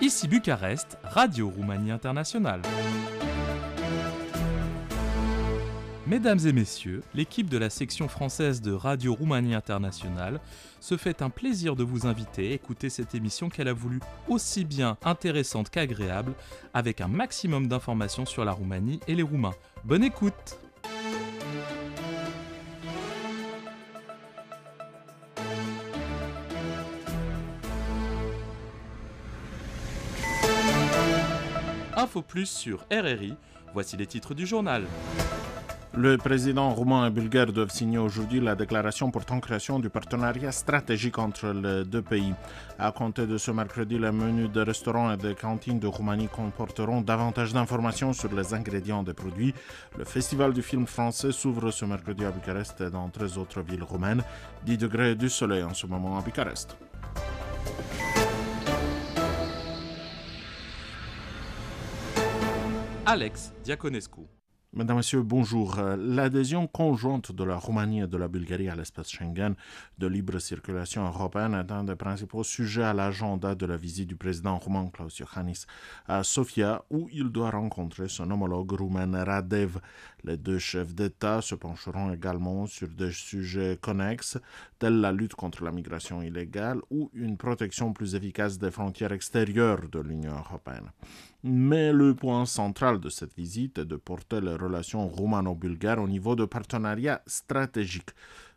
Ici Bucarest, Radio Roumanie Internationale. Mesdames et messieurs, l'équipe de la section française de Radio Roumanie Internationale se fait un plaisir de vous inviter à écouter cette émission qu'elle a voulu aussi bien intéressante qu'agréable, avec un maximum d'informations sur la Roumanie et les Roumains. Bonne écoute Info Plus sur RRI, voici les titres du journal. Le président roumain et bulgare doivent signer aujourd'hui la déclaration portant création du partenariat stratégique entre les deux pays. À compter de ce mercredi, les menus de restaurants et de cantines de Roumanie comporteront davantage d'informations sur les ingrédients des produits. Le festival du film français s'ouvre ce mercredi à Bucarest et dans 13 autres villes roumaines. 10 degrés du soleil en ce moment à Bucarest. Alex Diaconescu. Mesdames, Messieurs, bonjour. Euh, l'adhésion conjointe de la Roumanie et de la Bulgarie à l'espace Schengen de libre circulation européenne est un des principaux sujets à l'agenda de la visite du président roumain Klaus Iohannis à Sofia, où il doit rencontrer son homologue roumain Radev. Les deux chefs d'État se pencheront également sur des sujets connexes, tels la lutte contre la migration illégale ou une protection plus efficace des frontières extérieures de l'Union européenne. Mais le point central de cette visite est de porter les relations roumano-bulgares au niveau de partenariat stratégique.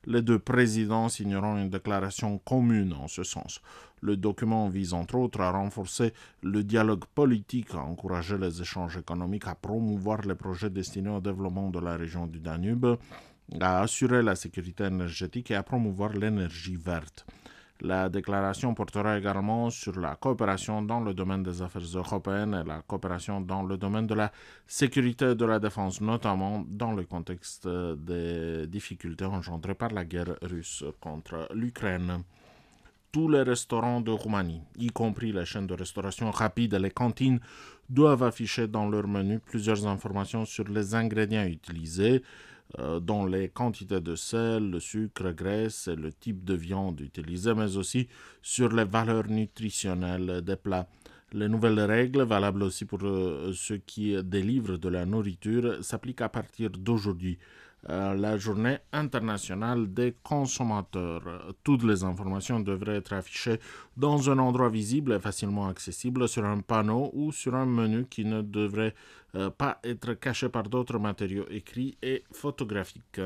Les deux présidents signeront une déclaration commune en ce sens. Le document vise entre autres à renforcer le dialogue politique, à encourager les échanges économiques, à promouvoir les projets destinés au développement de la région du Danube, à assurer la sécurité énergétique et à promouvoir l'énergie verte. La déclaration portera également sur la coopération dans le domaine des affaires européennes et la coopération dans le domaine de la sécurité et de la défense, notamment dans le contexte des difficultés engendrées par la guerre russe contre l'Ukraine. Tous les restaurants de Roumanie, y compris les chaînes de restauration rapide et les cantines, doivent afficher dans leur menu plusieurs informations sur les ingrédients utilisés, dont les quantités de sel, le sucre, graisse et le type de viande utilisée, mais aussi sur les valeurs nutritionnelles des plats. Les nouvelles règles, valables aussi pour euh, ceux qui délivrent de la nourriture, s'appliquent à partir d'aujourd'hui. Euh, la journée internationale des consommateurs. Toutes les informations devraient être affichées dans un endroit visible et facilement accessible sur un panneau ou sur un menu qui ne devrait euh, pas être caché par d'autres matériaux écrits et photographiques.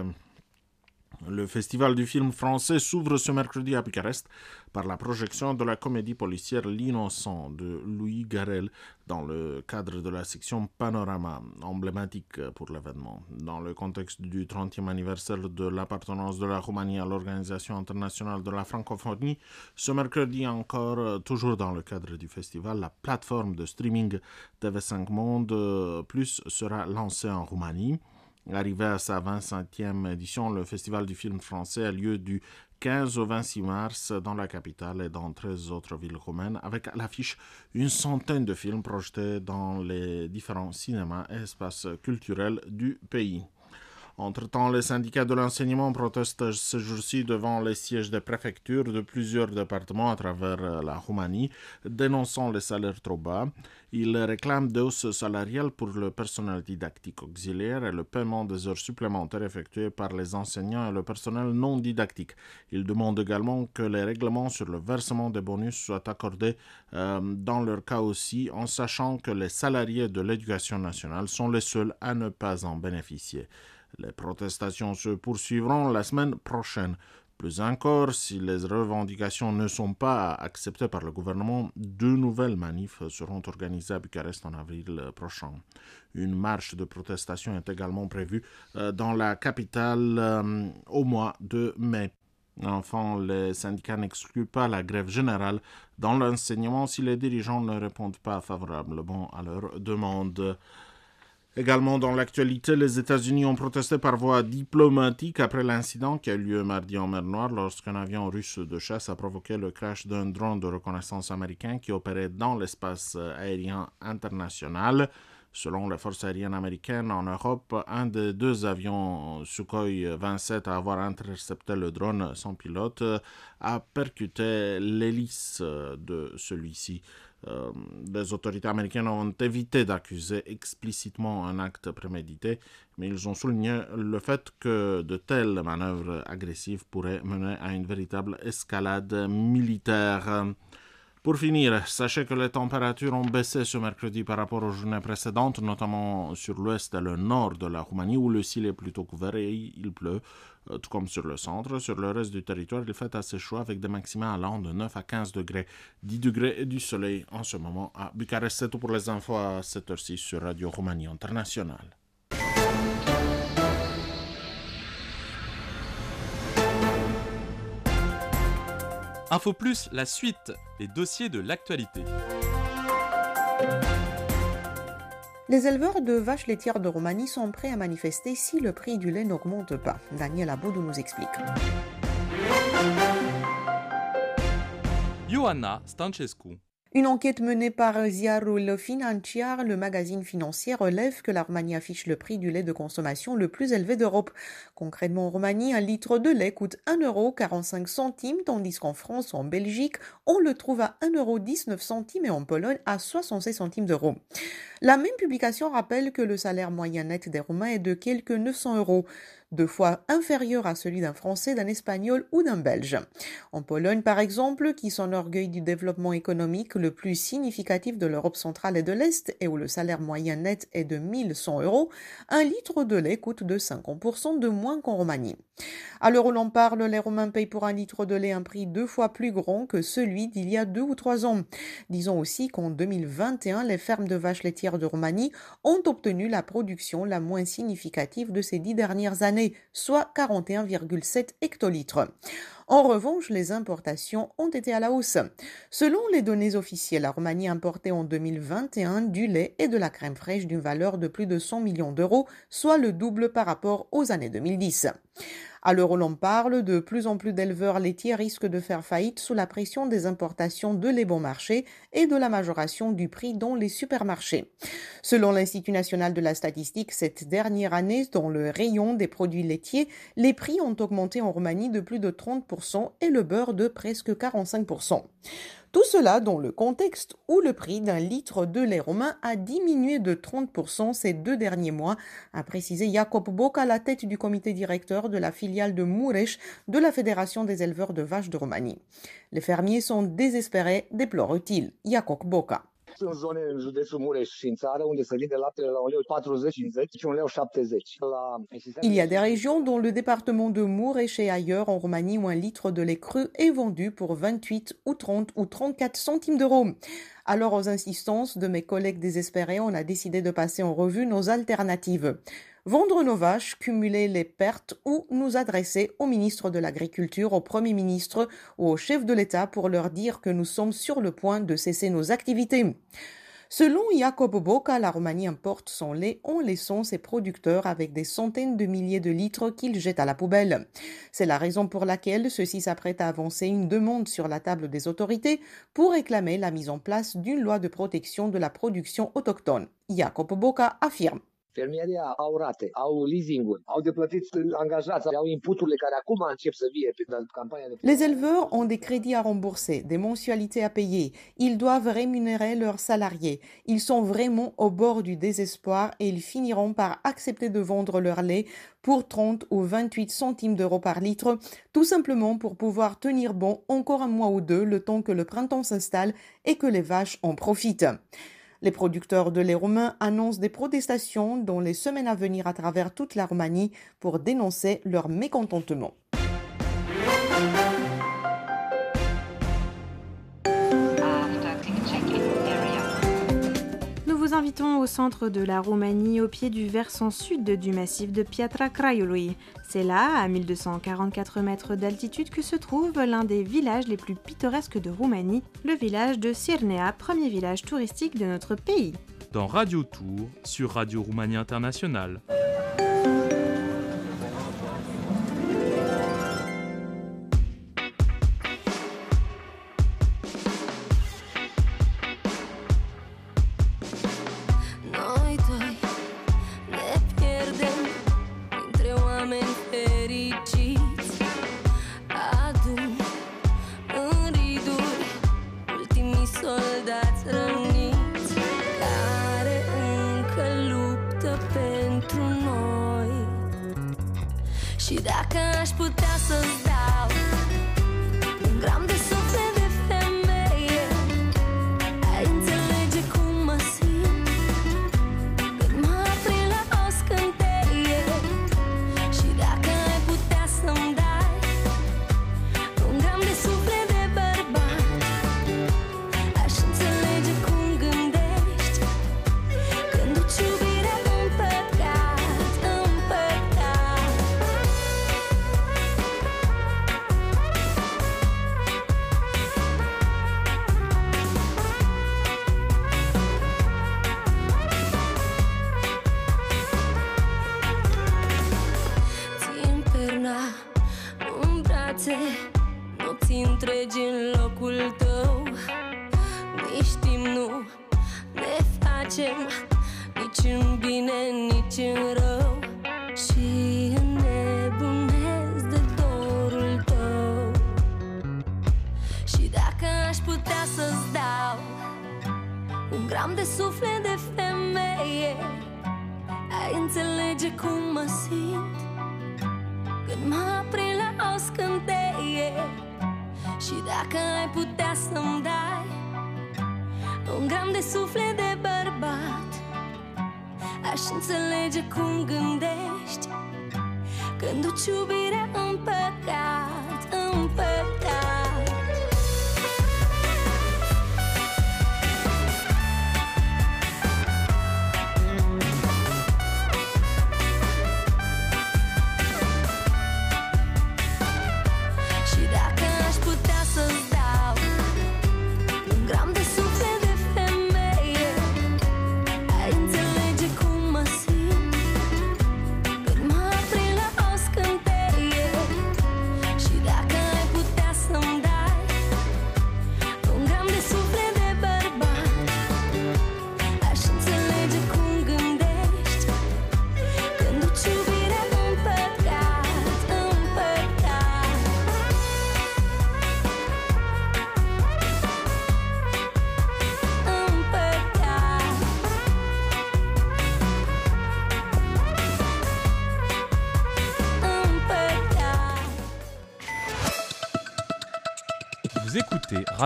Le festival du film français s'ouvre ce mercredi à Bucarest par la projection de la comédie policière L'innocent de Louis Garel dans le cadre de la section Panorama, emblématique pour l'événement. Dans le contexte du 30e anniversaire de l'appartenance de la Roumanie à l'Organisation internationale de la francophonie, ce mercredi encore, toujours dans le cadre du festival, la plateforme de streaming TV5 Monde Plus sera lancée en Roumanie. Arrivé à sa 25e édition, le Festival du film français a lieu du 15 au 26 mars dans la capitale et dans 13 autres villes romaines, avec à l'affiche une centaine de films projetés dans les différents cinémas et espaces culturels du pays. Entre-temps, les syndicats de l'enseignement protestent ce jour-ci devant les sièges des préfectures de plusieurs départements à travers euh, la Roumanie, dénonçant les salaires trop bas. Ils réclament des hausses salariales pour le personnel didactique auxiliaire et le paiement des heures supplémentaires effectuées par les enseignants et le personnel non didactique. Ils demandent également que les règlements sur le versement des bonus soient accordés euh, dans leur cas aussi, en sachant que les salariés de l'éducation nationale sont les seuls à ne pas en bénéficier. Les protestations se poursuivront la semaine prochaine. Plus encore, si les revendications ne sont pas acceptées par le gouvernement, deux nouvelles manifs seront organisées à Bucarest en avril prochain. Une marche de protestation est également prévue euh, dans la capitale euh, au mois de mai. Enfin, les syndicats n'excluent pas la grève générale dans l'enseignement si les dirigeants ne répondent pas favorablement à leurs demandes. Également dans l'actualité, les États-Unis ont protesté par voie diplomatique après l'incident qui a eu lieu mardi en mer Noire lorsqu'un avion russe de chasse a provoqué le crash d'un drone de reconnaissance américain qui opérait dans l'espace aérien international. Selon les forces aériennes américaines en Europe, un des deux avions Sukhoi 27 à avoir intercepté le drone sans pilote a percuté l'hélice de celui-ci. Euh, les autorités américaines ont évité d'accuser explicitement un acte prémédité, mais ils ont souligné le fait que de telles manœuvres agressives pourraient mener à une véritable escalade militaire. Pour finir, sachez que les températures ont baissé ce mercredi par rapport aux journées précédentes, notamment sur l'ouest et le nord de la Roumanie où le ciel est plutôt couvert et il pleut, euh, tout comme sur le centre. Sur le reste du territoire, il fait assez chaud avec des maxima allant de 9 à 15 degrés, 10 degrés et du soleil en ce moment à Bucarest. C'est tout pour les infos à cette heure-ci sur Radio Roumanie Internationale. Info Plus, la suite, les dossiers de l'actualité. Les éleveurs de vaches laitières de Roumanie sont prêts à manifester si le prix du lait n'augmente pas. Daniel Aboudou nous explique. Johanna Stancescu. Une enquête menée par Ziarul Financiar, le magazine financier, relève que la Roumanie affiche le prix du lait de consommation le plus élevé d'Europe. Concrètement, en Roumanie, un litre de lait coûte 1,45 centimes, tandis qu'en France ou en Belgique, on le trouve à 1,19 centimes et en Pologne à 66 centimes d'euros. La même publication rappelle que le salaire moyen net des Roumains est de quelques 900 euros deux fois inférieur à celui d'un Français, d'un Espagnol ou d'un Belge. En Pologne, par exemple, qui s'enorgueille du développement économique le plus significatif de l'Europe centrale et de l'Est et où le salaire moyen net est de 1100 euros, un litre de lait coûte de 50% de moins qu'en Roumanie. À l'heure où l'on parle, les Romains payent pour un litre de lait un prix deux fois plus grand que celui d'il y a deux ou trois ans. Disons aussi qu'en 2021, les fermes de vaches laitières de Roumanie ont obtenu la production la moins significative de ces dix dernières années, soit 41,7 hectolitres. En revanche, les importations ont été à la hausse. Selon les données officielles, la Roumanie importait en 2021 du lait et de la crème fraîche d'une valeur de plus de 100 millions d'euros, soit le double par rapport aux années 2010. À l'heure où l'on parle, de plus en plus d'éleveurs laitiers risquent de faire faillite sous la pression des importations de lait bon marché et de la majoration du prix dans les supermarchés. Selon l'Institut national de la statistique, cette dernière année, dans le rayon des produits laitiers, les prix ont augmenté en Roumanie de plus de 30% et le beurre de presque 45%. Tout cela dans le contexte où le prix d'un litre de lait romain a diminué de 30% ces deux derniers mois, a précisé Jacob Boca, à la tête du comité directeur de la filiale de Mureș de la Fédération des éleveurs de vaches de Roumanie. Les fermiers sont désespérés, déplore-t-il. Jacob Boca. Sunt zone în județul Mureș și în țară unde se vinde laptele la 1,40-50 și 1,70 la... Il y a des régions dont le département de Mureș et ailleurs en Roumanie où un litre de lait cru est vendu pour 28 ou 30 ou 34 centimes d'euros. Alors, aux insistances de mes collègues désespérés, on a décidé de passer en revue nos alternatives vendre nos vaches, cumuler les pertes ou nous adresser au ministre de l'Agriculture, au Premier ministre ou au chef de l'État pour leur dire que nous sommes sur le point de cesser nos activités. Selon Jacob Boca, la Roumanie importe son lait en laissant ses producteurs avec des centaines de milliers de litres qu'ils jettent à la poubelle. C'est la raison pour laquelle ceux-ci s'apprêtent à avancer une demande sur la table des autorités pour réclamer la mise en place d'une loi de protection de la production autochtone. Jacob Boca affirme. Les éleveurs ont des crédits à rembourser, des mensualités à payer. Ils doivent rémunérer leurs salariés. Ils sont vraiment au bord du désespoir et ils finiront par accepter de vendre leur lait pour 30 ou 28 centimes d'euros par litre, tout simplement pour pouvoir tenir bon encore un mois ou deux le temps que le printemps s'installe et que les vaches en profitent. Les producteurs de lait roumain annoncent des protestations dans les semaines à venir à travers toute la Roumanie pour dénoncer leur mécontentement. Invitons au centre de la Roumanie, au pied du versant sud du massif de Piatra Craiului. C'est là, à 1244 mètres d'altitude, que se trouve l'un des villages les plus pittoresques de Roumanie, le village de Sirnea, premier village touristique de notre pays. Dans Radio Tour, sur Radio Roumanie Internationale.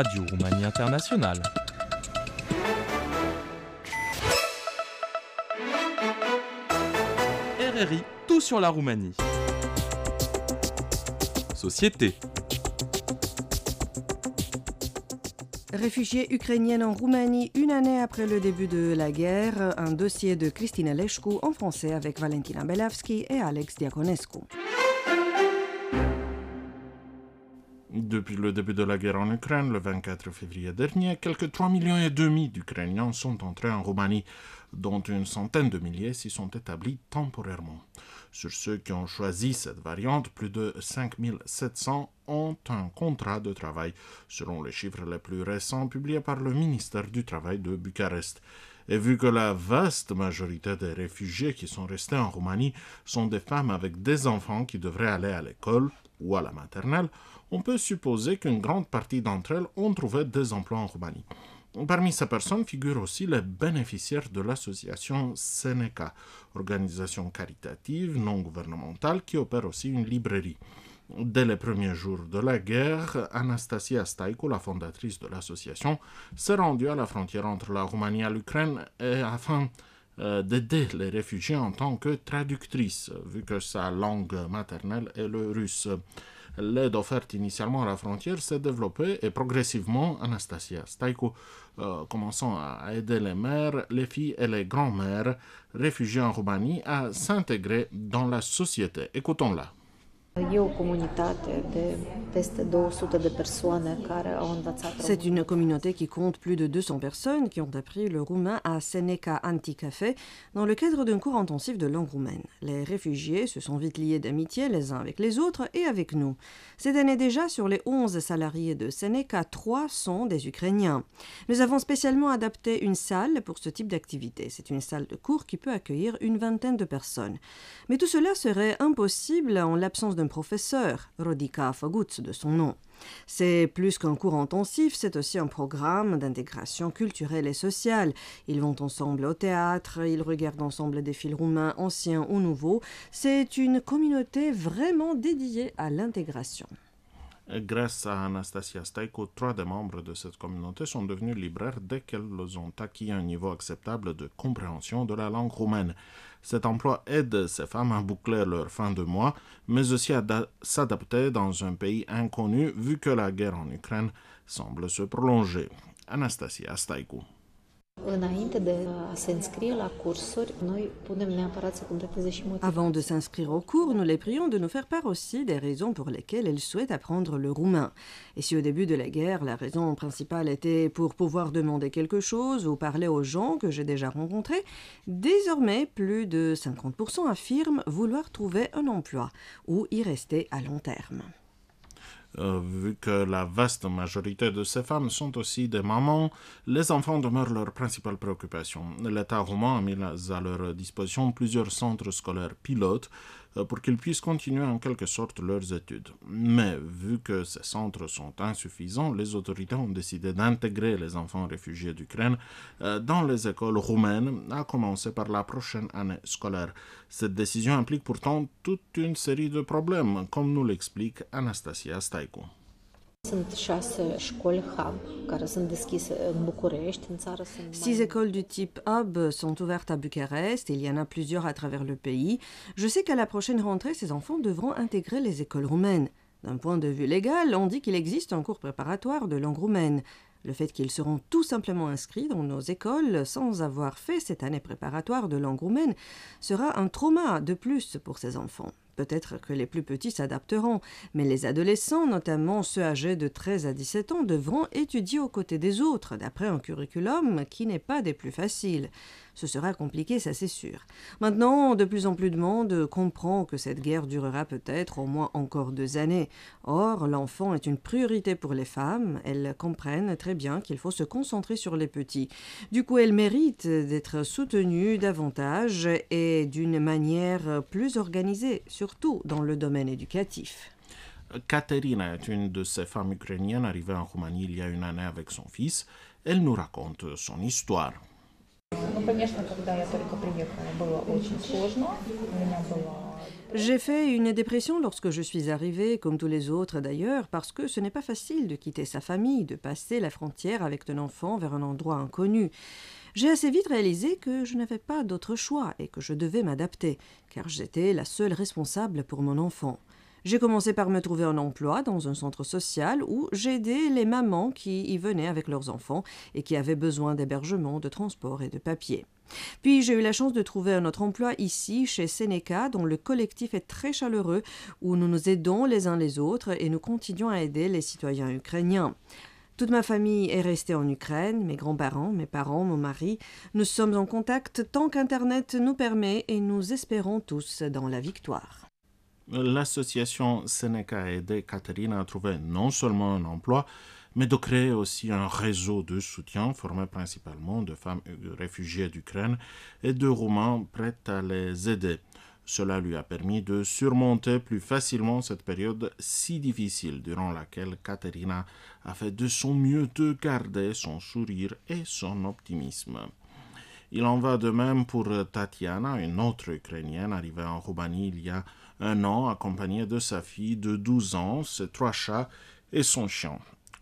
Radio Roumanie Internationale. RRI, tout sur la Roumanie. Société, Réfugiée ukrainienne en Roumanie une année après le début de la guerre, un dossier de Christina Leșcu en français avec Valentina Belavski et Alex Diaconescu. Depuis le début de la guerre en Ukraine, le 24 février dernier, quelques 3 millions d'Ukrainiens sont entrés en Roumanie, dont une centaine de milliers s'y sont établis temporairement. Sur ceux qui ont choisi cette variante, plus de 5700 ont un contrat de travail, selon les chiffres les plus récents publiés par le ministère du Travail de Bucarest. Et vu que la vaste majorité des réfugiés qui sont restés en Roumanie sont des femmes avec des enfants qui devraient aller à l'école ou à la maternelle, on peut supposer qu'une grande partie d'entre elles ont trouvé des emplois en Roumanie. Parmi ces personnes figurent aussi les bénéficiaires de l'association Seneca, organisation caritative non gouvernementale qui opère aussi une librairie. Dès les premiers jours de la guerre, Anastasia Staiko, la fondatrice de l'association, s'est rendue à la frontière entre la Roumanie et l'Ukraine afin euh, d'aider les réfugiés en tant que traductrice, vu que sa langue maternelle est le russe. L'aide offerte initialement à la frontière s'est développée et progressivement, Anastasia Staiko, euh, commençant à aider les mères, les filles et les grands-mères réfugiés en Roumanie à s'intégrer dans la société. Écoutons-la. C'est une communauté qui compte plus de 200 personnes qui ont appris le roumain à Seneca Anticafé dans le cadre d'un cours intensif de langue roumaine. Les réfugiés se sont vite liés d'amitié les uns avec les autres et avec nous. Cette année déjà, sur les 11 salariés de Seneca, 3 sont des Ukrainiens. Nous avons spécialement adapté une salle pour ce type d'activité. C'est une salle de cours qui peut accueillir une vingtaine de personnes. Mais tout cela serait impossible en l'absence de professeur, Rodika Faguts de son nom. C'est plus qu'un cours intensif, c'est aussi un programme d'intégration culturelle et sociale. Ils vont ensemble au théâtre, ils regardent ensemble des films roumains anciens ou nouveaux. C'est une communauté vraiment dédiée à l'intégration. Grâce à Anastasia Staiko, trois des membres de cette communauté sont devenus libraires dès qu'elles ont acquis un niveau acceptable de compréhension de la langue roumaine. Cet emploi aide ces femmes à boucler leur fin de mois, mais aussi à s'adapter dans un pays inconnu vu que la guerre en Ukraine semble se prolonger. Anastasia Staiko. Avant de s'inscrire au cours, nous les prions de nous faire part aussi des raisons pour lesquelles elles souhaitent apprendre le roumain. Et si au début de la guerre, la raison principale était pour pouvoir demander quelque chose ou parler aux gens que j'ai déjà rencontrés, désormais plus de 50% affirment vouloir trouver un emploi ou y rester à long terme. Euh, vu que la vaste majorité de ces femmes sont aussi des mamans, les enfants demeurent leur principale préoccupation. L'État roumain a mis à leur disposition plusieurs centres scolaires pilotes pour qu'ils puissent continuer en quelque sorte leurs études. Mais vu que ces centres sont insuffisants, les autorités ont décidé d'intégrer les enfants réfugiés d'Ukraine euh, dans les écoles roumaines, à commencer par la prochaine année scolaire. Cette décision implique pourtant toute une série de problèmes, comme nous l'explique Anastasia Staiko. Six écoles du type Hub sont ouvertes à Bucarest, il y en a plusieurs à travers le pays. Je sais qu'à la prochaine rentrée, ces enfants devront intégrer les écoles roumaines. D'un point de vue légal, on dit qu'il existe un cours préparatoire de langue roumaine. Le fait qu'ils seront tout simplement inscrits dans nos écoles sans avoir fait cette année préparatoire de langue roumaine sera un trauma de plus pour ces enfants. Peut-être que les plus petits s'adapteront, mais les adolescents, notamment ceux âgés de 13 à 17 ans, devront étudier aux côtés des autres, d'après un curriculum qui n'est pas des plus faciles. Ce sera compliqué, ça c'est sûr. Maintenant, de plus en plus de monde comprend que cette guerre durera peut-être au moins encore deux années. Or, l'enfant est une priorité pour les femmes. Elles comprennent très bien qu'il faut se concentrer sur les petits. Du coup, elles méritent d'être soutenues davantage et d'une manière plus organisée, surtout dans le domaine éducatif. Katerina est une de ces femmes ukrainiennes arrivées en Roumanie il y a une année avec son fils. Elle nous raconte son histoire. J'ai fait une dépression lorsque je suis arrivée, comme tous les autres d'ailleurs, parce que ce n'est pas facile de quitter sa famille, de passer la frontière avec un enfant vers un endroit inconnu. J'ai assez vite réalisé que je n'avais pas d'autre choix et que je devais m'adapter, car j'étais la seule responsable pour mon enfant. J'ai commencé par me trouver un emploi dans un centre social où j'aidais les mamans qui y venaient avec leurs enfants et qui avaient besoin d'hébergement, de transport et de papier. Puis j'ai eu la chance de trouver un autre emploi ici, chez Seneca, dont le collectif est très chaleureux, où nous nous aidons les uns les autres et nous continuons à aider les citoyens ukrainiens. Toute ma famille est restée en Ukraine, mes grands-parents, mes parents, mon mari. Nous sommes en contact tant qu'Internet nous permet et nous espérons tous dans la victoire. L'association Seneca a aidé Katerina à trouver non seulement un emploi, mais de créer aussi un réseau de soutien formé principalement de femmes réfugiées d'Ukraine et de Roumains prêts à les aider. Cela lui a permis de surmonter plus facilement cette période si difficile durant laquelle Katerina a fait de son mieux de garder son sourire et son optimisme. Il en va de même pour Tatiana, une autre Ukrainienne arrivée en Roumanie il y a un an, accompagnée de sa fille de 12 ans, ses trois chats et son chien.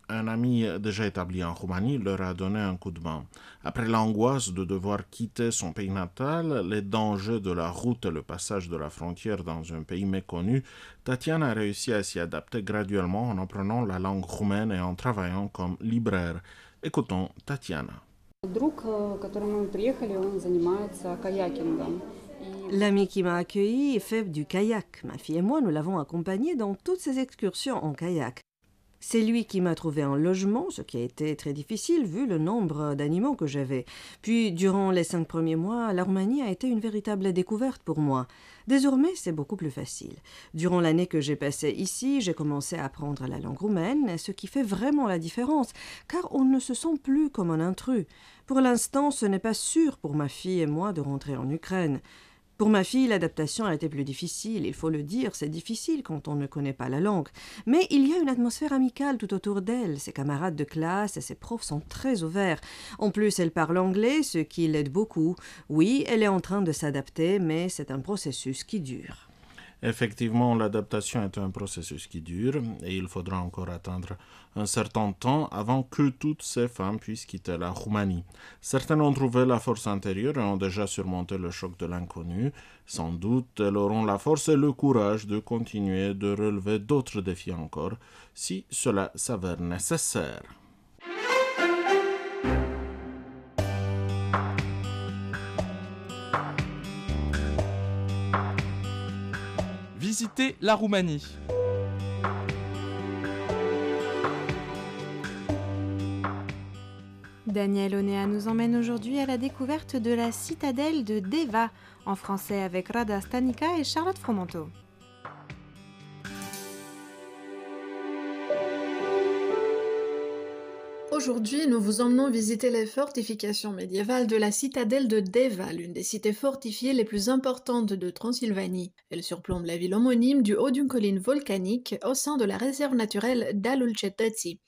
Un ami déjà établi en Roumanie leur a donné un coup de main. Après l'angoisse de devoir quitter son pays natal, les dangers de la route et le passage de la frontière dans un pays méconnu, Tatiana a réussi à s'y adapter graduellement en apprenant la langue roumaine et en travaillant comme libraire. Écoutons Tatiana. L'ami qui m'a accueilli fait du kayak. Ma fille et moi, nous l'avons accompagné dans toutes ses excursions en kayak. C'est lui qui m'a trouvé un logement, ce qui a été très difficile vu le nombre d'animaux que j'avais. Puis, durant les cinq premiers mois, l'Armanie a été une véritable découverte pour moi. Désormais, c'est beaucoup plus facile. Durant l'année que j'ai passée ici, j'ai commencé à apprendre la langue roumaine, ce qui fait vraiment la différence, car on ne se sent plus comme un intrus. Pour l'instant, ce n'est pas sûr pour ma fille et moi de rentrer en Ukraine. Pour ma fille, l'adaptation a été plus difficile. Il faut le dire, c'est difficile quand on ne connaît pas la langue. Mais il y a une atmosphère amicale tout autour d'elle. Ses camarades de classe et ses profs sont très ouverts. En plus, elle parle anglais, ce qui l'aide beaucoup. Oui, elle est en train de s'adapter, mais c'est un processus qui dure. Effectivement, l'adaptation est un processus qui dure et il faudra encore attendre un certain temps avant que toutes ces femmes puissent quitter la Roumanie. Certaines ont trouvé la force intérieure et ont déjà surmonté le choc de l'inconnu. Sans doute, elles auront la force et le courage de continuer de relever d'autres défis encore si cela s'avère nécessaire. Visitez la Roumanie. Daniel Onea nous emmène aujourd'hui à la découverte de la citadelle de Deva, en français avec Rada Stanika et Charlotte Fromanto. Aujourd'hui, nous vous emmenons visiter les fortifications médiévales de la citadelle de Deva, l'une des cités fortifiées les plus importantes de Transylvanie. Elle surplombe la ville homonyme du haut d'une colline volcanique au sein de la réserve naturelle d'Alulcetății.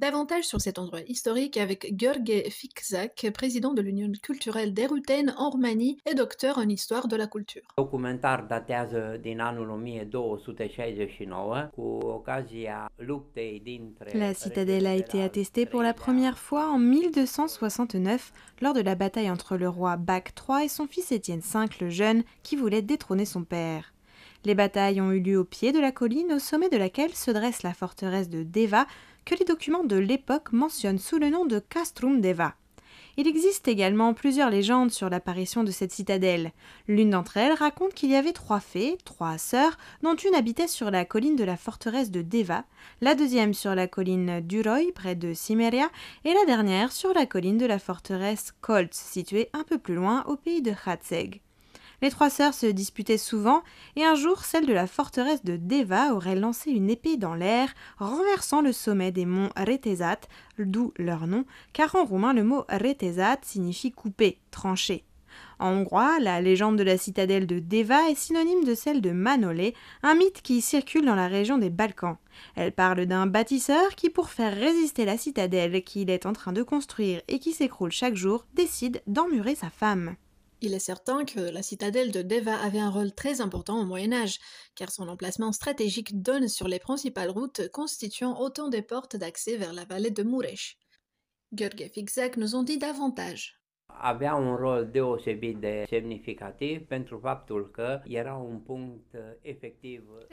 Davantage sur cet endroit historique avec Gheorghe Fixac, président de l'Union culturelle d'Eruten en Roumanie et docteur en histoire de la culture. Documentar datează din anul 1269 cu ocazia luptei dintre La citadelle a été attestée pour la première fois en 1269 lors de la bataille entre le roi Bac III et son fils Étienne V le Jeune qui voulait détrôner son père. Les batailles ont eu lieu au pied de la colline au sommet de laquelle se dresse la forteresse de Deva que les documents de l'époque mentionnent sous le nom de Castrum Deva. Il existe également plusieurs légendes sur l'apparition de cette citadelle. L'une d'entre elles raconte qu'il y avait trois fées, trois sœurs, dont une habitait sur la colline de la forteresse de Deva, la deuxième sur la colline d'Uroy, près de Cimeria, et la dernière sur la colline de la forteresse Koltz, située un peu plus loin au pays de Hatzeg. Les trois sœurs se disputaient souvent, et un jour celle de la forteresse de Deva aurait lancé une épée dans l'air, renversant le sommet des monts Retezat, d'où leur nom, car en roumain le mot Retezat signifie couper, trancher. En hongrois, la légende de la citadelle de Deva est synonyme de celle de Manolé, un mythe qui circule dans la région des Balkans. Elle parle d'un bâtisseur qui, pour faire résister la citadelle qu'il est en train de construire et qui s'écroule chaque jour, décide d'emmurer sa femme. Il est certain que la citadelle de Deva avait un rôle très important au Moyen Âge, car son emplacement stratégique donne sur les principales routes constituant autant des portes d'accès vers la vallée de Mureș. Gheorghe Fixac nous en dit davantage.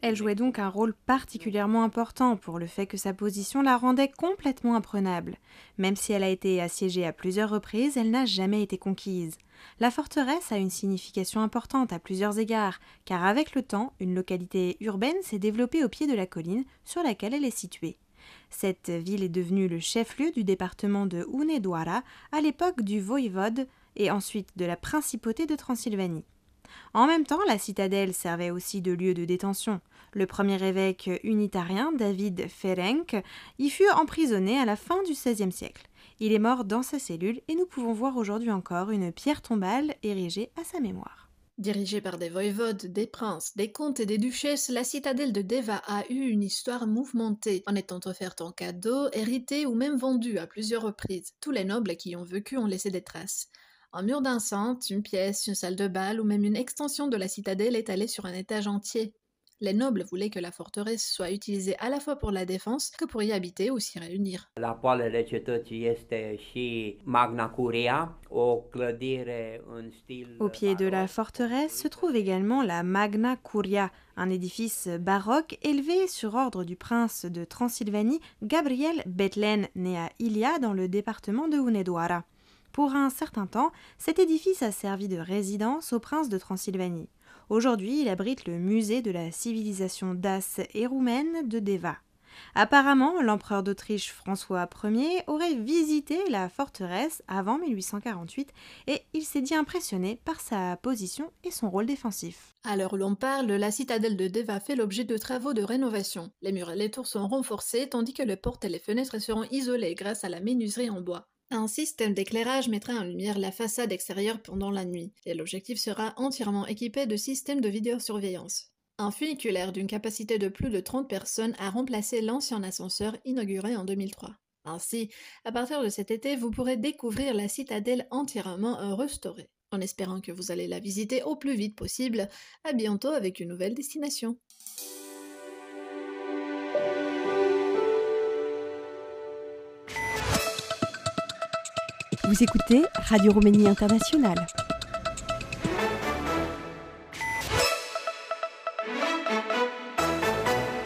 Elle jouait donc un rôle particulièrement important pour le fait que sa position la rendait complètement imprenable. Même si elle a été assiégée à plusieurs reprises, elle n'a jamais été conquise. La forteresse a une signification importante à plusieurs égards, car avec le temps, une localité urbaine s'est développée au pied de la colline sur laquelle elle est située. Cette ville est devenue le chef-lieu du département de Hunedoara à l'époque du voïvode et ensuite de la principauté de Transylvanie. En même temps, la citadelle servait aussi de lieu de détention. Le premier évêque unitarien, David Ferenc, y fut emprisonné à la fin du XVIe siècle. Il est mort dans sa cellule et nous pouvons voir aujourd'hui encore une pierre tombale érigée à sa mémoire. Dirigée par des voïvodes, des princes, des comtes et des duchesses, la citadelle de Deva a eu une histoire mouvementée, en étant offerte en cadeau, héritée ou même vendue à plusieurs reprises. Tous les nobles qui y ont vécu ont laissé des traces. Un mur d'enceinte, une pièce, une salle de bal ou même une extension de la citadelle étalée sur un étage entier. Les nobles voulaient que la forteresse soit utilisée à la fois pour la défense que pour y habiter ou s'y réunir. Au pied de la forteresse se trouve également la Magna Curia, un édifice baroque élevé sur ordre du prince de Transylvanie Gabriel Bethlen, né à Ilia dans le département de Hunedoara. Pour un certain temps, cet édifice a servi de résidence au prince de Transylvanie. Aujourd'hui, il abrite le musée de la civilisation dace et roumaine de Deva. Apparemment, l'empereur d'Autriche François Ier aurait visité la forteresse avant 1848 et il s'est dit impressionné par sa position et son rôle défensif. À l'heure où l'on parle, la citadelle de Deva fait l'objet de travaux de rénovation. Les murs et les tours sont renforcés tandis que les portes et les fenêtres seront isolées grâce à la menuiserie en bois. Un système d'éclairage mettra en lumière la façade extérieure pendant la nuit, et l'objectif sera entièrement équipé de systèmes de vidéosurveillance. Un funiculaire d'une capacité de plus de 30 personnes a remplacé l'ancien ascenseur inauguré en 2003. Ainsi, à partir de cet été, vous pourrez découvrir la citadelle entièrement restaurée. En espérant que vous allez la visiter au plus vite possible, à bientôt avec une nouvelle destination. Vous écoutez Radio Roumanie Internationale.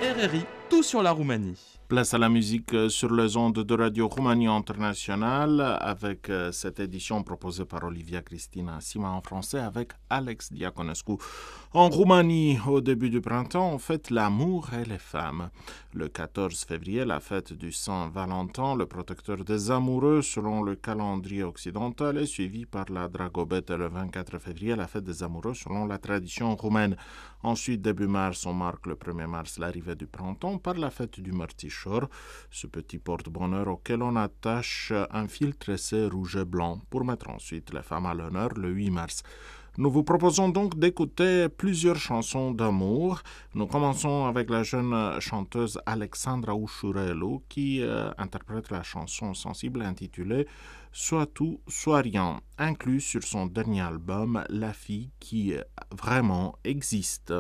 RRI, tout sur la Roumanie. Place à la musique euh, sur les ondes de Radio Roumanie Internationale avec euh, cette édition proposée par Olivia Cristina Sima en français avec Alex Diaconescu. En Roumanie, au début du printemps, on fête l'amour et les femmes. Le 14 février, la fête du Saint Valentin, le protecteur des amoureux selon le calendrier occidental, est suivie par la Dragobete le 24 février, la fête des amoureux selon la tradition roumaine. Ensuite, début mars, on marque le 1er mars l'arrivée du printemps par la fête du Martiche ce petit porte-bonheur auquel on attache un fil tressé rouge et blanc pour mettre ensuite les femmes à l'honneur le 8 mars. Nous vous proposons donc d'écouter plusieurs chansons d'amour. Nous commençons avec la jeune chanteuse Alexandra Ushurelu qui euh, interprète la chanson sensible intitulée Soit tout, soit rien, inclus sur son dernier album La fille qui vraiment existe.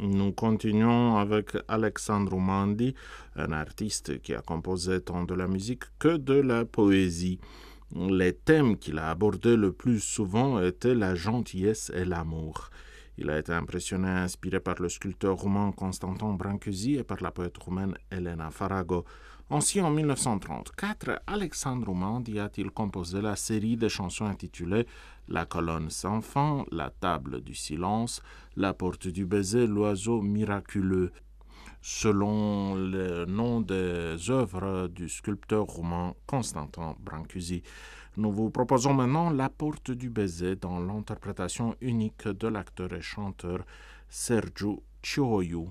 Nous continuons avec Alexandre Mandi, un artiste qui a composé tant de la musique que de la poésie. Les thèmes qu'il a abordés le plus souvent étaient la gentillesse et l'amour. Il a été impressionné et inspiré par le sculpteur roumain Constantin Brancusi et par la poète roumaine Elena Farago. Ainsi, en 1934, Alexandre Mandi a-t-il composé la série de chansons intitulées La colonne sans fin, La table du silence, La porte du baiser, L'oiseau miraculeux, selon le nom des œuvres du sculpteur roumain Constantin Brancusi. Nous vous proposons maintenant La porte du baiser dans l'interprétation unique de l'acteur et chanteur Sergiu Cioiu.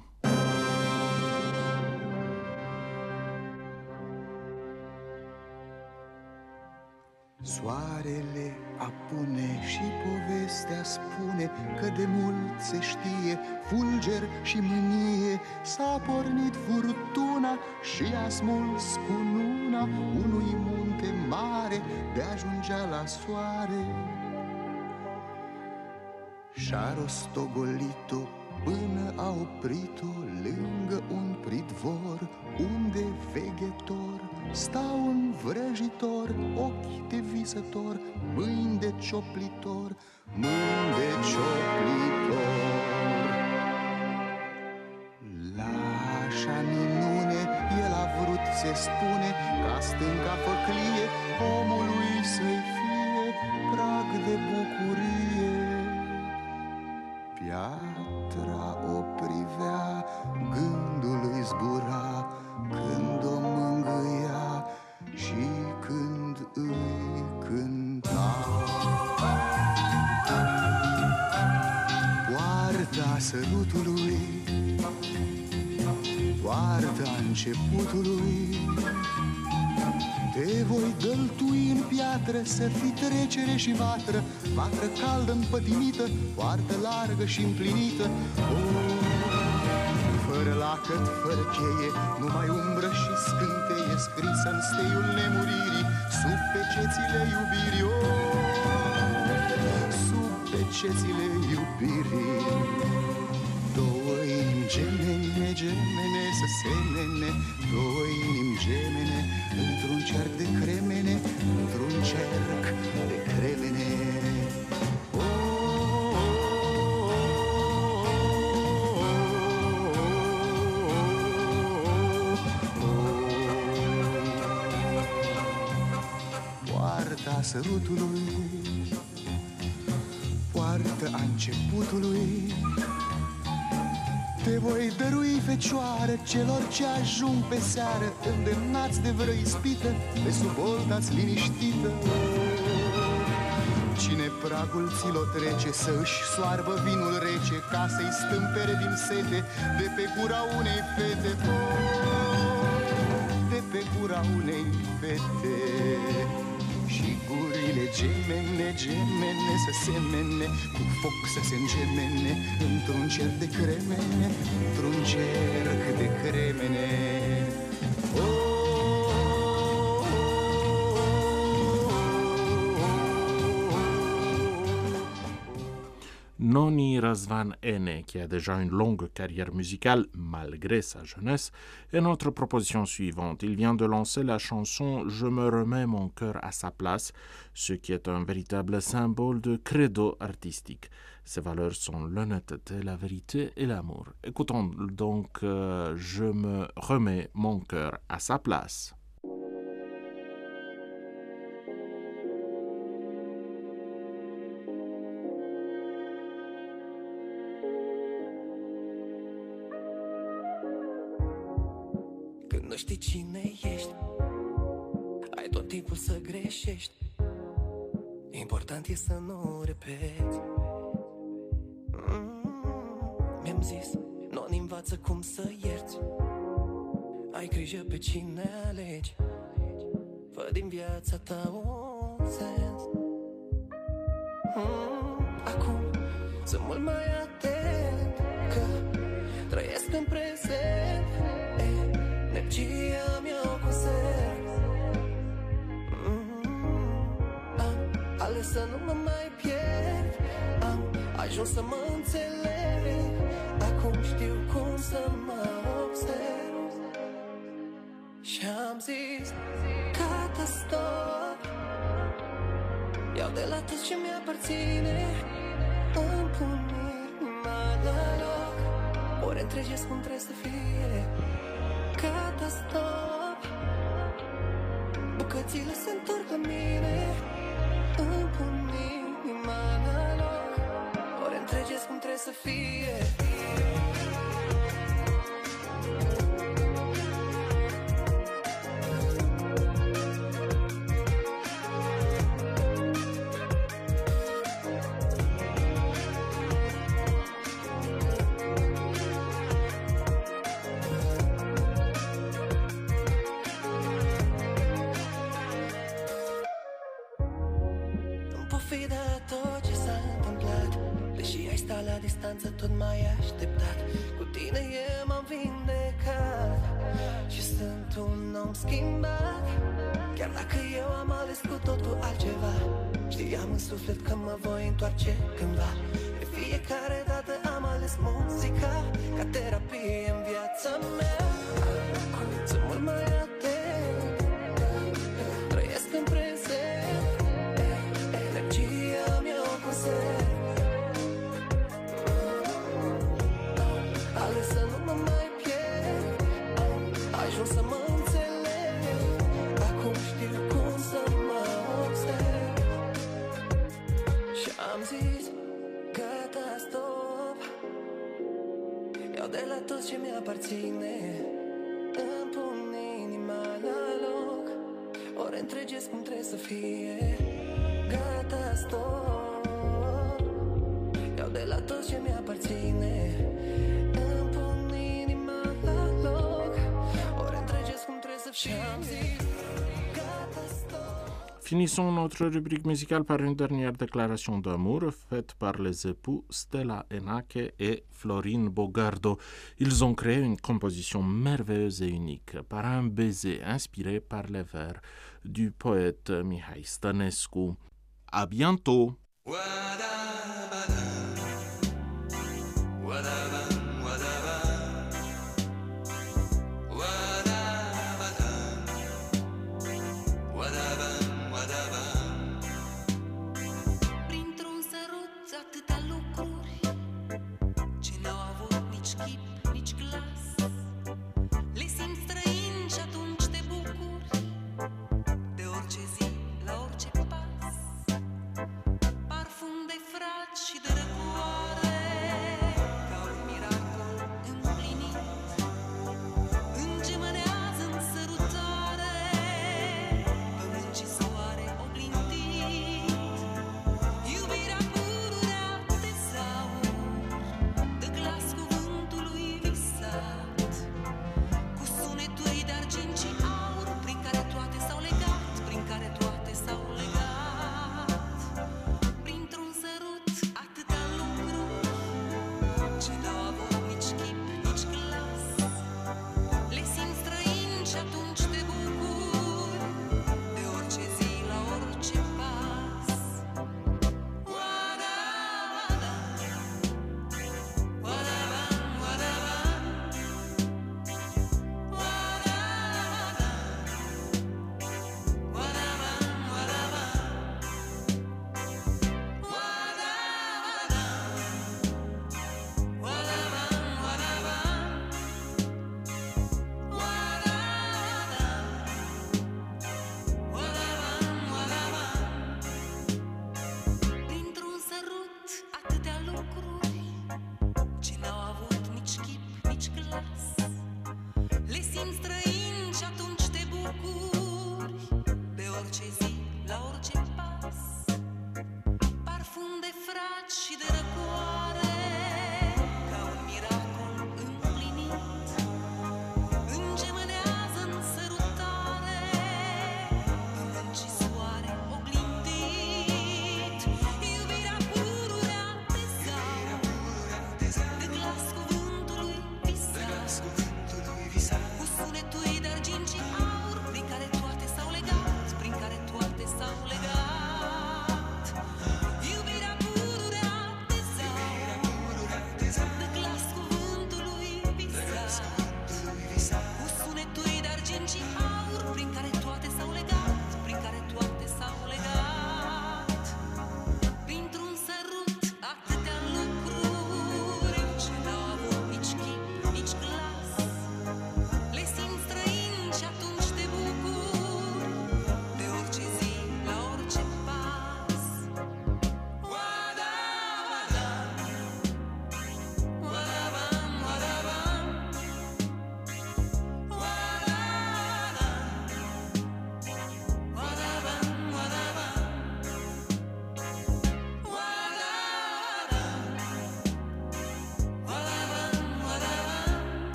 Soarele apune și povestea spune că de mult se știe fulger și mânie s-a pornit furtuna și a smuls cu luna unui munte mare de ajungea la soare. Și-a rostogolit-o până a oprit-o lângă un pridvor unde veghetor stau un vrăjitor, ochi de visător, mâini de cioplitor, mâini de cioplitor. La așa minune el a vrut, se spune, ca stânca făclie omului începutului, te voi dăltui în piatră Să fii trecere și vatră Vatră caldă împătimită Poartă largă și împlinită. Oh, Fără lacăt, fără cheie Numai umbră și scânteie Scrisă în steiul nemuririi Sub pecețile iubirii. Oh, Sub pecețile iubirii. Două inimi gemene, gemene să semene Două inimi gemene Într-un cerc de cremene Într-un cerc de cremene. Poarta sărutului Poartă a începutului te voi dărui fecioară celor ce ajung pe seară Îndemnați de vreo ispită, pe sub oltați liniștită. Cine pragul ți-l trece să își soarbă vinul rece Ca să-i stâmpere din sete de pe gura unei fete. De pe gura unei fete. și gurile gemene, gemene să semene Cu foc să se îngemene Într-un cer de cremene Într-un cerc de cremene Noni Razvan Ene, qui a déjà une longue carrière musicale malgré sa jeunesse, est notre proposition suivante. Il vient de lancer la chanson Je me remets mon cœur à sa place, ce qui est un véritable symbole de credo artistique. Ses valeurs sont l'honnêteté, la vérité et l'amour. Écoutons donc euh, Je me remets mon cœur à sa place. Nu știi cine ești? Ai tot timpul să greșești. Important e să nu repeți. Mm, Mi-am zis Nu învață cum să ierți. Ai grijă pe cine alegi. Fă din viața ta un sens. Mm, Acum sunt mult mai atent Că trăiesc în prezent. e, Energia mi-o conserv mm, Am ales să nu mă mai pierd. Am ajuns să mă înțeleg. Acum știu cum să mă observ. Și-am zis Gata, stop Iau de la tot ce mi-aparține. Îmi pun inima la loc. Ori întregi spun trebuie să fie Catastrop Bucățile se întorc la mine Îmi pun inima la loc Ori întregi spun trebuie să fie un om schimbat. Chiar dacă eu am ales cu totul altceva Știam în suflet că mă voi întoarce cândva Finissons notre rubrique musicale par une dernière déclaration d'amour faite par les époux Stella Enache et Florine Bogardo. Ils ont créé une composition merveilleuse et unique par un baiser inspiré par les vers du poète Mihai Stănescu. À bientôt!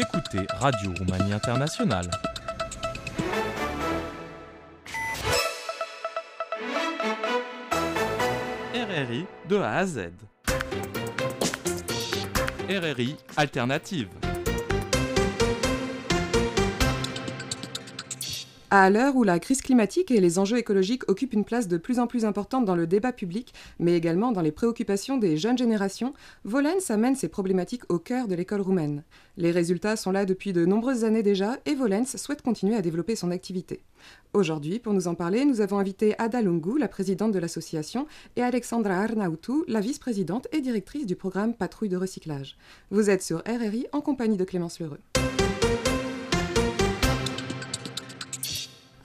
Écoutez Radio Roumanie Internationale. RRI de A à Z. RRI Alternative. À l'heure où la crise climatique et les enjeux écologiques occupent une place de plus en plus importante dans le débat public, mais également dans les préoccupations des jeunes générations, Volens amène ces problématiques au cœur de l'école roumaine. Les résultats sont là depuis de nombreuses années déjà et Volens souhaite continuer à développer son activité. Aujourd'hui, pour nous en parler, nous avons invité Ada Lungu, la présidente de l'association, et Alexandra Arnautu, la vice-présidente et directrice du programme Patrouille de recyclage. Vous êtes sur RRI en compagnie de Clémence Lheureux.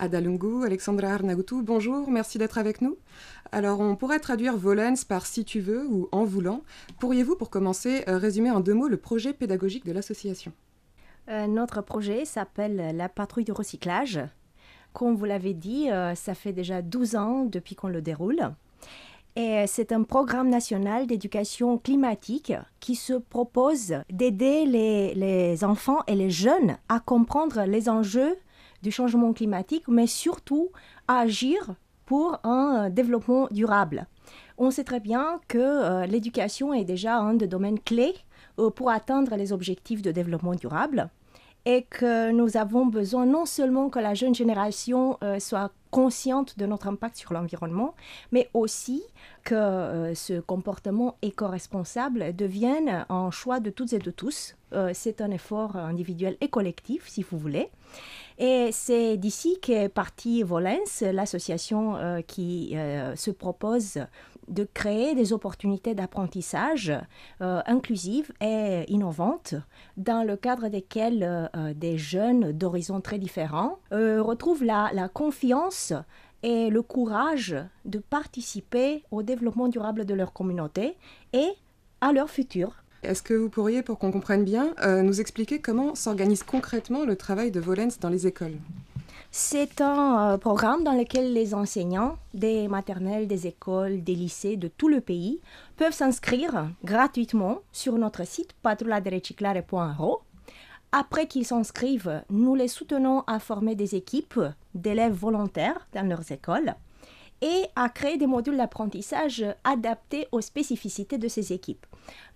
Adalungu, Alexandra Arnautu, bonjour, merci d'être avec nous. Alors, on pourrait traduire Volens par si tu veux ou en voulant. Pourriez-vous, pour commencer, euh, résumer en deux mots le projet pédagogique de l'association? Euh, notre projet s'appelle la patrouille de recyclage. Comme vous l'avez dit, euh, ça fait déjà 12 ans depuis qu'on le déroule. Et c'est un programme national d'éducation climatique qui se propose d'aider les, les enfants et les jeunes à comprendre les enjeux du changement climatique, mais surtout agir pour un euh, développement durable. On sait très bien que euh, l'éducation est déjà un des domaines clés euh, pour atteindre les objectifs de développement durable et que nous avons besoin non seulement que la jeune génération soit consciente de notre impact sur l'environnement, mais aussi que ce comportement éco-responsable devienne un choix de toutes et de tous. C'est un effort individuel et collectif, si vous voulez. Et c'est d'ici qu'est partie Volens, l'association euh, qui euh, se propose de créer des opportunités d'apprentissage euh, inclusives et innovantes dans le cadre desquelles des jeunes d'horizons très différents retrouvent la confiance et le courage de participer au développement durable de leur communauté et à leur futur. Est-ce que vous pourriez, pour qu'on comprenne bien, euh, nous expliquer comment s'organise concrètement le travail de Volens dans les écoles? C'est un euh, programme dans lequel les enseignants des maternelles, des écoles, des lycées de tout le pays peuvent s'inscrire gratuitement sur notre site patroulladereciclare.ro. Après qu'ils s'inscrivent, nous les soutenons à former des équipes d'élèves volontaires dans leurs écoles et à créer des modules d'apprentissage adaptés aux spécificités de ces équipes.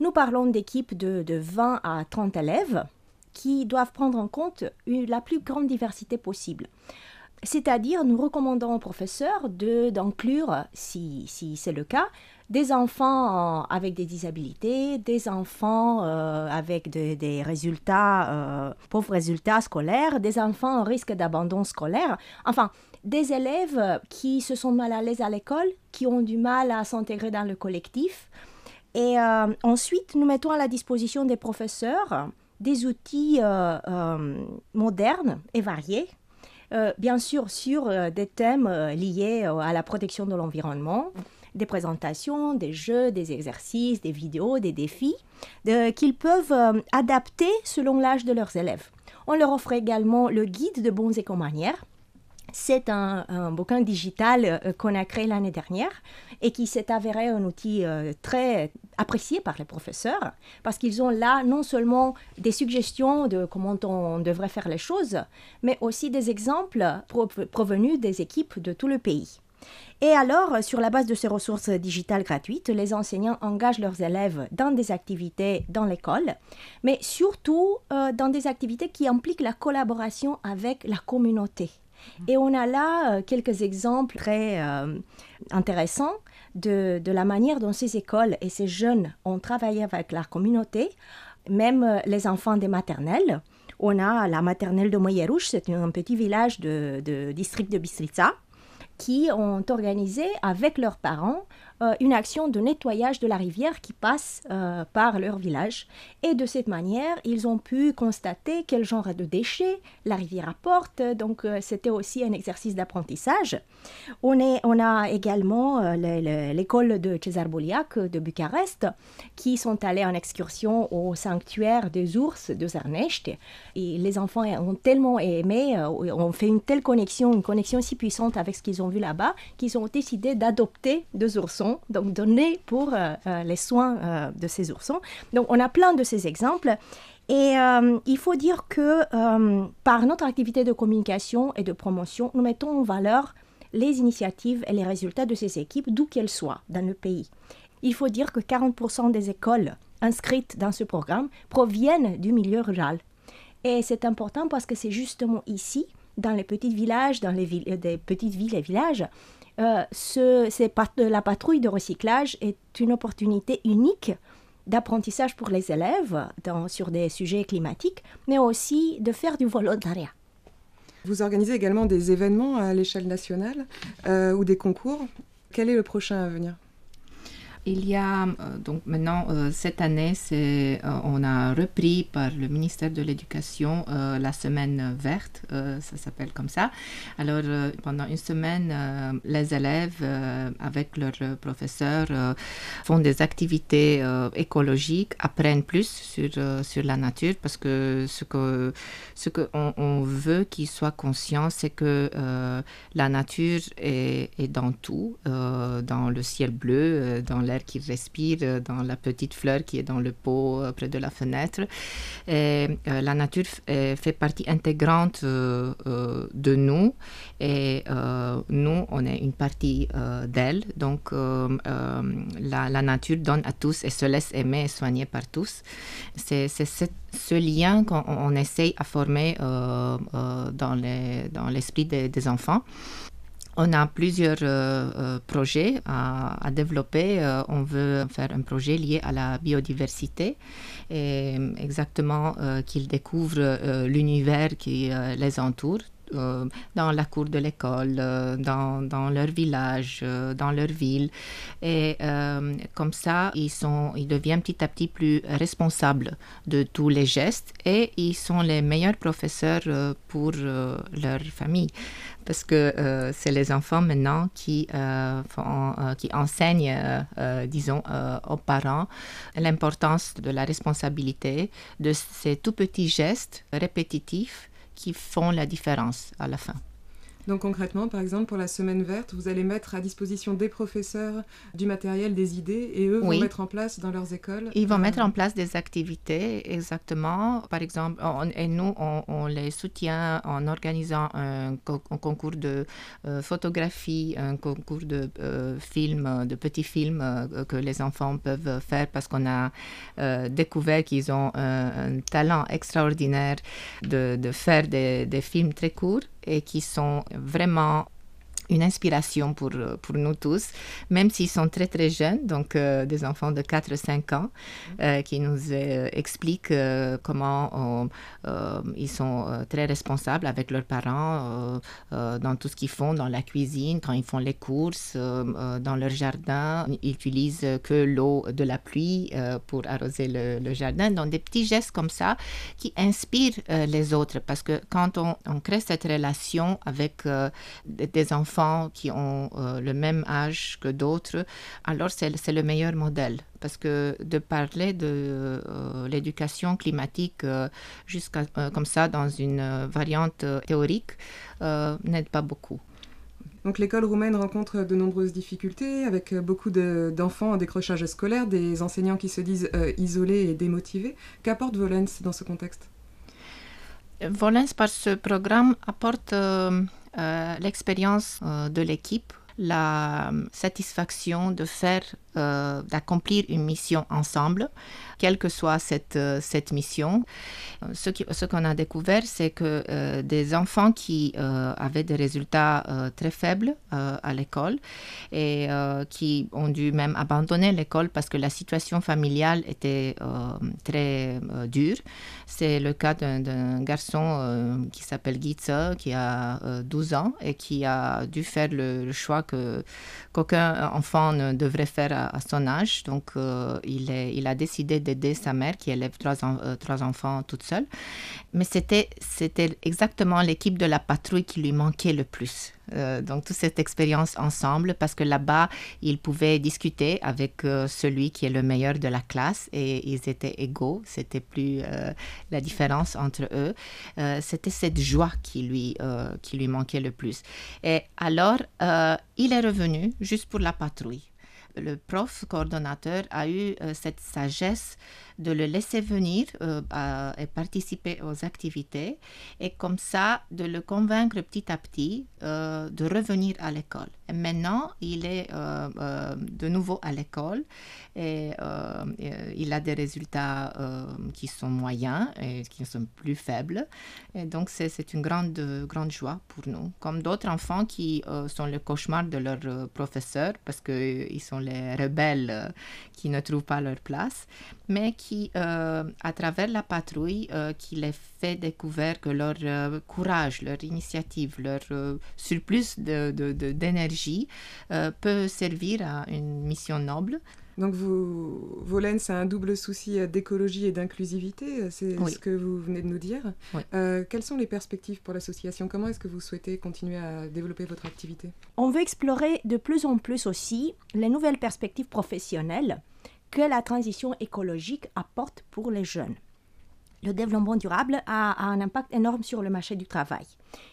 Nous parlons d'équipes de, de 20 à 30 élèves qui doivent prendre en compte la plus grande diversité possible. C'est-à-dire, nous recommandons aux professeurs d'inclure, si, si c'est le cas, des enfants avec des disabilités, des enfants euh, avec de- des résultats, euh, pauvres résultats scolaires, des enfants en risque d'abandon scolaire, enfin, des élèves qui se sentent mal à l'aise à l'école, qui ont du mal à s'intégrer dans le collectif. Et euh, ensuite, nous mettons à la disposition des professeurs des outils euh, euh, modernes et variés bien sûr sur des thèmes liés à la protection de l'environnement, des présentations, des jeux, des exercices, des vidéos, des défis qu'ils peuvent adapter selon l'âge de leurs élèves. On leur offre également le guide de bons éco-manières. C'est un, bouquin digital euh, qu'on a créé l'année dernière et qui s'est avéré un outil euh, très apprécié par les professeurs parce qu'ils ont là non seulement des suggestions de comment on devrait faire les choses, mais aussi des exemples pro- provenus des équipes de tout le pays. Et alors, sur la base de ces ressources digitales gratuites, les enseignants engagent leurs élèves dans des activités dans l'école, mais surtout euh, dans des activités qui impliquent la collaboration avec la communauté. Et on a là euh, quelques exemples très euh, intéressants de, de la manière dont ces écoles et ces jeunes ont travaillé avec la communauté, même euh, les enfants des maternelles. On a la maternelle de Moyerouche, c'est un petit village de, de district de Bistrița, qui ont organisé avec leurs parents euh, une action de nettoyage de la rivière qui passe euh, par leur village. Et de cette manière, ils ont pu constater quel genre de déchets la rivière apporte. Donc, euh, c'était aussi un exercice d'apprentissage. On, on a également le- le- l'école de Cesar Boliac de Bucarest qui sont allés en excursion au sanctuaire des ours de Zarnești. Et les enfants ont tellement aimé, ont fait une telle connexion, une connexion si puissante avec ce qu'ils ont vu là-bas, qu'ils ont décidé d'adopter deux oursons, donc donner pour euh, euh, les soins euh, de ces oursons. Donc on a plein de ces exemples. Et il faut dire que par notre activité de communication et de promotion, nous mettons en valeur les initiatives et les résultats de ces équipes, d'où qu'elles soient dans le pays. Il faut dire que 40% des écoles inscrites dans ce programme proviennent du milieu rural. Et c'est important parce que c'est justement ici, dans les petits villages, dans les villes, des petites villes et villages, euh, pat- la patrouille de recyclage est une opportunité unique d'apprentissage pour les élèves sur des sujets climatiques, mais aussi de faire du volontariat. Vous organisez également des événements à l'échelle nationale euh, ou des concours. Quel est le prochain à venir? Il y a euh, donc maintenant euh, cette année, euh, on a repris par le ministère de l'Éducation la semaine verte, ça s'appelle comme ça. Alors pendant une semaine, les élèves avec leurs professeurs font des activités écologiques, apprennent plus sur, sur la nature parce que ce que ce que veut qu'ils soient conscients, c'est que la nature est, dans tout, dans le ciel bleu, dans l'air qu'ils respirent, euh, dans la petite fleur qui est dans le pot euh, près de la fenêtre. Euh, la nature fait partie intégrante de nous et nous, on est une partie d'elle. Donc, la, nature donne à tous et se laisse aimer et soigner par tous. C'est ce lien qu'on on essaye à former dans les- dans l'esprit des enfants. On a plusieurs euh, euh, projets à, développer. Euh, on veut faire un projet lié à la biodiversité exactement qu'ils découvrent l'univers qui les entoure. dans la cour de l'école, dans, leur village, dans leur ville. Et comme ça, ils, sont, ils deviennent petit à petit plus responsables de tous les gestes et ils sont les meilleurs professeurs pour leur famille parce que euh, c'est les enfants maintenant qui, euh, euh, qui enseignent, disons, aux parents l'importance de la responsabilité de ces tout petits gestes répétitifs qui font la différence à la fin. Donc concrètement, par exemple, pour la semaine verte, vous allez mettre à disposition des professeurs du matériel, des idées, et eux Oui. vont mettre en place dans leurs écoles. Ils vont euh, mettre en place des activités, exactement. Par exemple, on- et nous, on, on les soutient en organisant un, co- un concours de euh, photographie, un concours de euh, films, de petits films que les enfants peuvent faire parce qu'on a découvert qu'ils ont un, un talent extraordinaire de, de faire des, des films très courts et qui sont vraiment une inspiration pour, euh, pour nous tous, même s'ils sont très très jeunes, donc euh, des enfants de 4-5 ans, euh, qui nous euh, expliquent comment ils sont très responsables avec leurs parents dans tout ce qu'ils font, dans la cuisine, quand ils font les courses, dans leur jardin. Ils utilisent que l'eau de la pluie pour arroser le, le jardin, donc des petits gestes comme ça qui inspirent les autres, parce que quand on, on crée cette relation avec des des enfants qui ont euh, le même âge que d'autres, alors c'est le meilleur modèle. Parce que de parler de euh, l'éducation climatique euh, jusqu'à comme ça dans une variante théorique n'aide pas beaucoup. Donc l'école roumaine rencontre de nombreuses difficultés, avec beaucoup de- d'enfants en décrochage scolaire, des enseignants qui se disent isolés et démotivés. Qu'apporte Volens dans ce contexte? Volens, par ce programme, apporte euh, l'expérience euh, de l'équipe, la euh, satisfaction de faire, euh, d'accomplir une mission ensemble, quelle que soit cette, euh, cette mission. Euh, Ce qu'on a découvert, c'est que euh, des enfants qui avaient des résultats très faibles à l'école et qui ont dû même abandonner l'école parce que la situation familiale était très dure. C'est le cas d'un- garçon qui s'appelle Gitza, qui a euh, 12 ans et qui a dû faire le, choix que qu'aucun enfant ne devrait faire à, son âge. Donc, il, il a décidé d'aider sa mère qui élève euh, trois enfants toute seule. Mais c'était c'était exactement l'équipe de la patrouille qui lui manquait le plus. Euh, donc, toute cette expérience ensemble, parce que là-bas, ils pouvaient discuter avec euh, celui qui est le meilleur de la classe et ils étaient égaux. C'était plus la différence entre eux. C'était cette joie qui lui, qui lui manquait le plus. Et alors, il est revenu juste pour la patrouille le prof coordonnateur a eu euh, cette sagesse de le laisser venir euh, et participer aux activités et comme ça de le convaincre petit à petit euh, de revenir à l'école. Et maintenant, il est euh, de nouveau à l'école et il a des résultats qui sont moyens et qui sont plus faibles. Et donc, c'est une grande, grande joie pour nous. Comme d'autres enfants qui sont le cauchemar de leurs professeurs parce qu'ils sont les rebelles qui ne trouvent pas leur place, mais qui, euh, à travers la patrouille, euh, qui les fait découvrir que leur euh, courage, leur initiative, leur euh, surplus de- de- de- d'énergie euh, peut servir à une mission noble. Donc, vous, Volens a un double souci d'écologie et d'inclusivité, c'est Oui. ce que vous venez de nous dire. Oui. Euh, quelles sont les perspectives pour l'association? Comment est-ce que vous souhaitez continuer à développer votre activité? On veut explorer de plus en plus aussi les nouvelles perspectives professionnelles que la transition écologique apporte pour les jeunes. Le développement durable a, un impact énorme sur le marché du travail.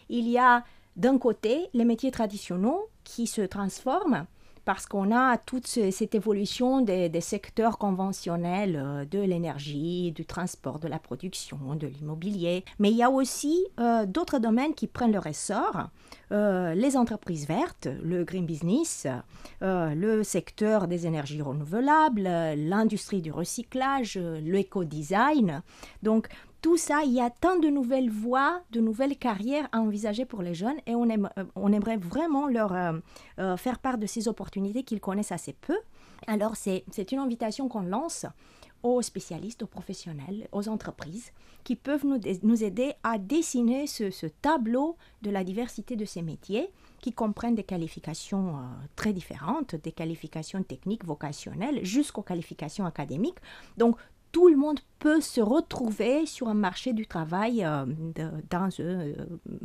Il y a d'un côté les métiers traditionnels qui se transforment parce qu'on a toute ce- cette évolution des, secteurs conventionnels euh, de l'énergie, du transport, de la production, de l'immobilier. Mais il y a aussi euh, d'autres domaines qui prennent leur essor. Euh, les entreprises vertes, le green business, le secteur des énergies renouvelables, l'industrie du recyclage, l'éco-design. Donc, tout ça, il y a tant de nouvelles voies, de nouvelles carrières à envisager pour les jeunes et on, euh, aimerait vraiment leur euh, euh, faire part de ces opportunités qu'ils connaissent assez peu. Alors, c'est une invitation qu'on lance aux spécialistes, aux professionnels, aux entreprises qui peuvent nous, aider à dessiner ce, tableau de la diversité de ces métiers qui comprennent des qualifications très différentes, des qualifications techniques, vocationnelles, jusqu'aux qualifications académiques. Donc, tout le monde peut se retrouver sur un marché du travail euh, dans, euh,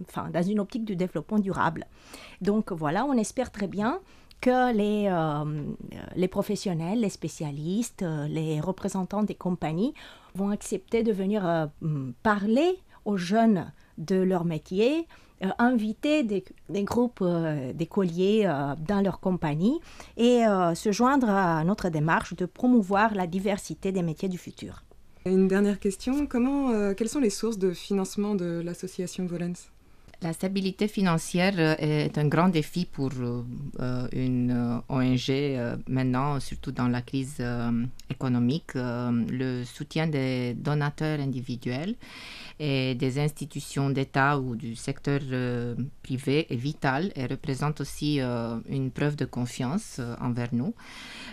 enfin, dans une optique de développement durable. Donc voilà, on espère très bien que les, euh, les professionnels, les spécialistes, les représentants des compagnies vont accepter de venir parler aux jeunes de leur métier, inviter des, des groupes euh, d'écoliers euh, dans leur compagnie et euh, se joindre à notre démarche de promouvoir la diversité des métiers du futur. Une dernière question, comment, euh, quelles sont les sources de financement de l'association Volens? La stabilité financière euh, est un grand défi pour euh, euh, une ONG maintenant, surtout dans la crise économique. Le soutien des donateurs individuels et des institutions d'État ou du secteur privé est vital et représente aussi une preuve de confiance envers nous.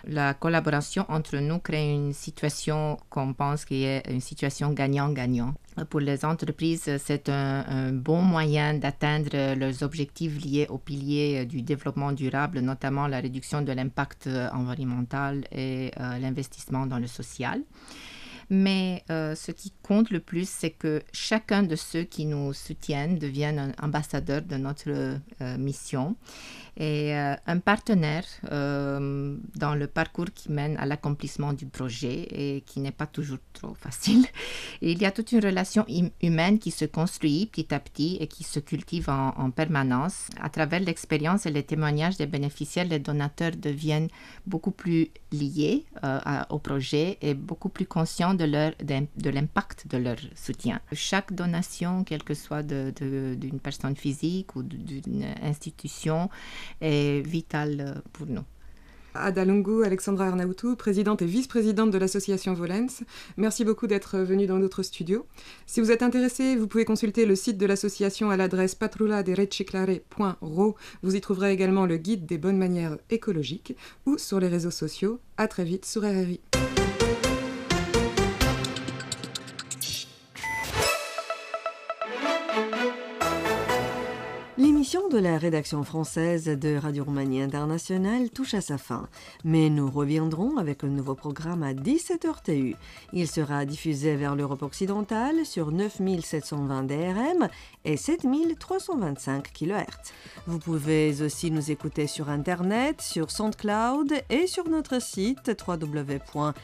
La collaboration entre nous crée une situation qu'on pense qui est une situation gagnant-gagnant. Pour les entreprises, c'est un, bon moyen d'atteindre leurs objectifs liés aux piliers du développement durable, notamment la réduction de l'impact euh, environnemental et euh, l'investissement dans le social. Mais euh, ce qui compte le plus, c'est que chacun de ceux qui nous soutiennent devienne un ambassadeur de notre euh, mission et euh, un partenaire euh, dans le parcours qui mène à l'accomplissement du projet et qui n'est pas toujours trop facile. Il y a toute une relation hum- humaine qui se construit petit à petit et qui se cultive en, en permanence. À travers l'expérience et les témoignages des bénéficiaires, les donateurs deviennent beaucoup plus liés euh, au projet et beaucoup plus conscients de, leur, d'im- de l'impact de leur soutien. Chaque donation, quelle que soit de- de- d'une personne physique ou d'une institution, est vitale euh, pour nous. Ada Alexandra Arnautou, présidente et vice-présidente de l'association Volens, merci beaucoup d'être venue dans notre studio. Si vous êtes intéressé, vous pouvez consulter le site de l'association à l'adresse patrulladereciclare.ro. Vous y trouverez également le guide des bonnes manières écologiques ou sur les réseaux sociaux. À très vite sur RRI. De la rédaction française de Radio Roumanie Internationale touche à sa fin, mais nous reviendrons avec un nouveau programme à 17h TU. Il sera diffusé vers l'Europe occidentale sur 9720 DRM et 7325 kHz. Vous pouvez aussi nous écouter sur Internet, sur SoundCloud et sur notre site www.rri.ro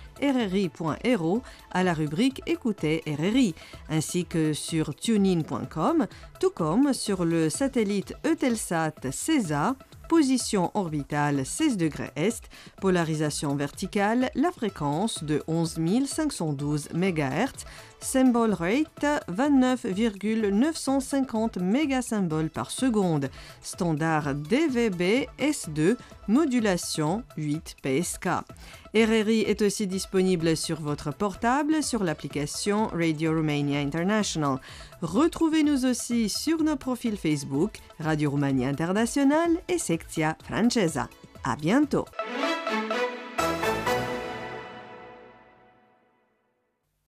à la rubrique Écoutez RRI, ainsi que sur tunein.com, tout comme sur le satellite Eutelsat CESA position orbitale 16 degrés est, polarisation verticale, la fréquence de 11 512 MHz, symbol rate 29,950 mégasymboles par seconde, standard DVB S2, modulation 8 PSK. RRI est aussi disponible sur votre portable sur l'application Radio Romania International. Retrouvez-nous aussi sur nos profils Facebook Radio Romania International et Sectia Francesa. À bientôt!